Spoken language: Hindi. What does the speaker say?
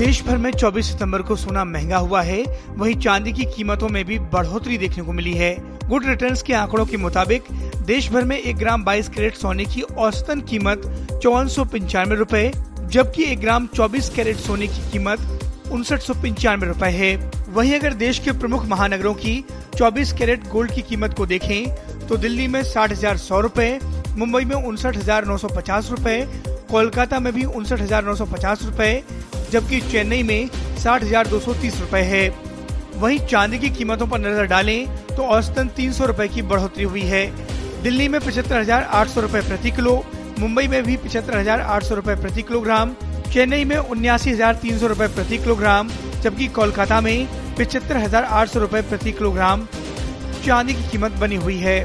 देश भर में 24 सितंबर को सोना महँगा हुआ है। वहीं चांदी की कीमतों में भी बढ़ोतरी देखने को मिली है। गुड रिटर्न्स के आंकड़ों के मुताबिक देश भर में एक ग्राम 22 कैरेट सोने की औसतन कीमत चौवन सौ पंचानवे रूपए, जबकि एक ग्राम 24 कैरेट सोने की कीमत उनसठ सौ पंचानवे रूपए है। वहीं अगर देश के प्रमुख महानगरों की 24 कैरेट गोल्ड की कीमत को देखें तो दिल्ली में साठ हज़ार सौ रूपए, मुंबई में उनसठ हज़ार नौ सौ पचास रूपए, कोलकाता में भी उनसठ हज़ार नौ सौ पचास रूपए जबकि चेन्नई में साठ हज़ार दो सौ तीस रूपए है। वहीं चांदी की कीमतों पर नज़र डालें तो औसतन तीन सौ रूपए की बढ़ोतरी हुई है। दिल्ली में पचहत्तर हज़ार आठ सौ रूपए प्रति किलो, मुंबई में भी पचहत्तर हज़ार आठ सौ रूपए प्रति किलोग्राम, चेन्नई में उन्यासी हज़ार तीन सौ रूपए प्रति किलोग्राम, जबकि कोलकाता में पिछहत्तर हज़ार आठ सौ रूपए प्रति किलोग्राम चांदी की कीमत बनी हुई है।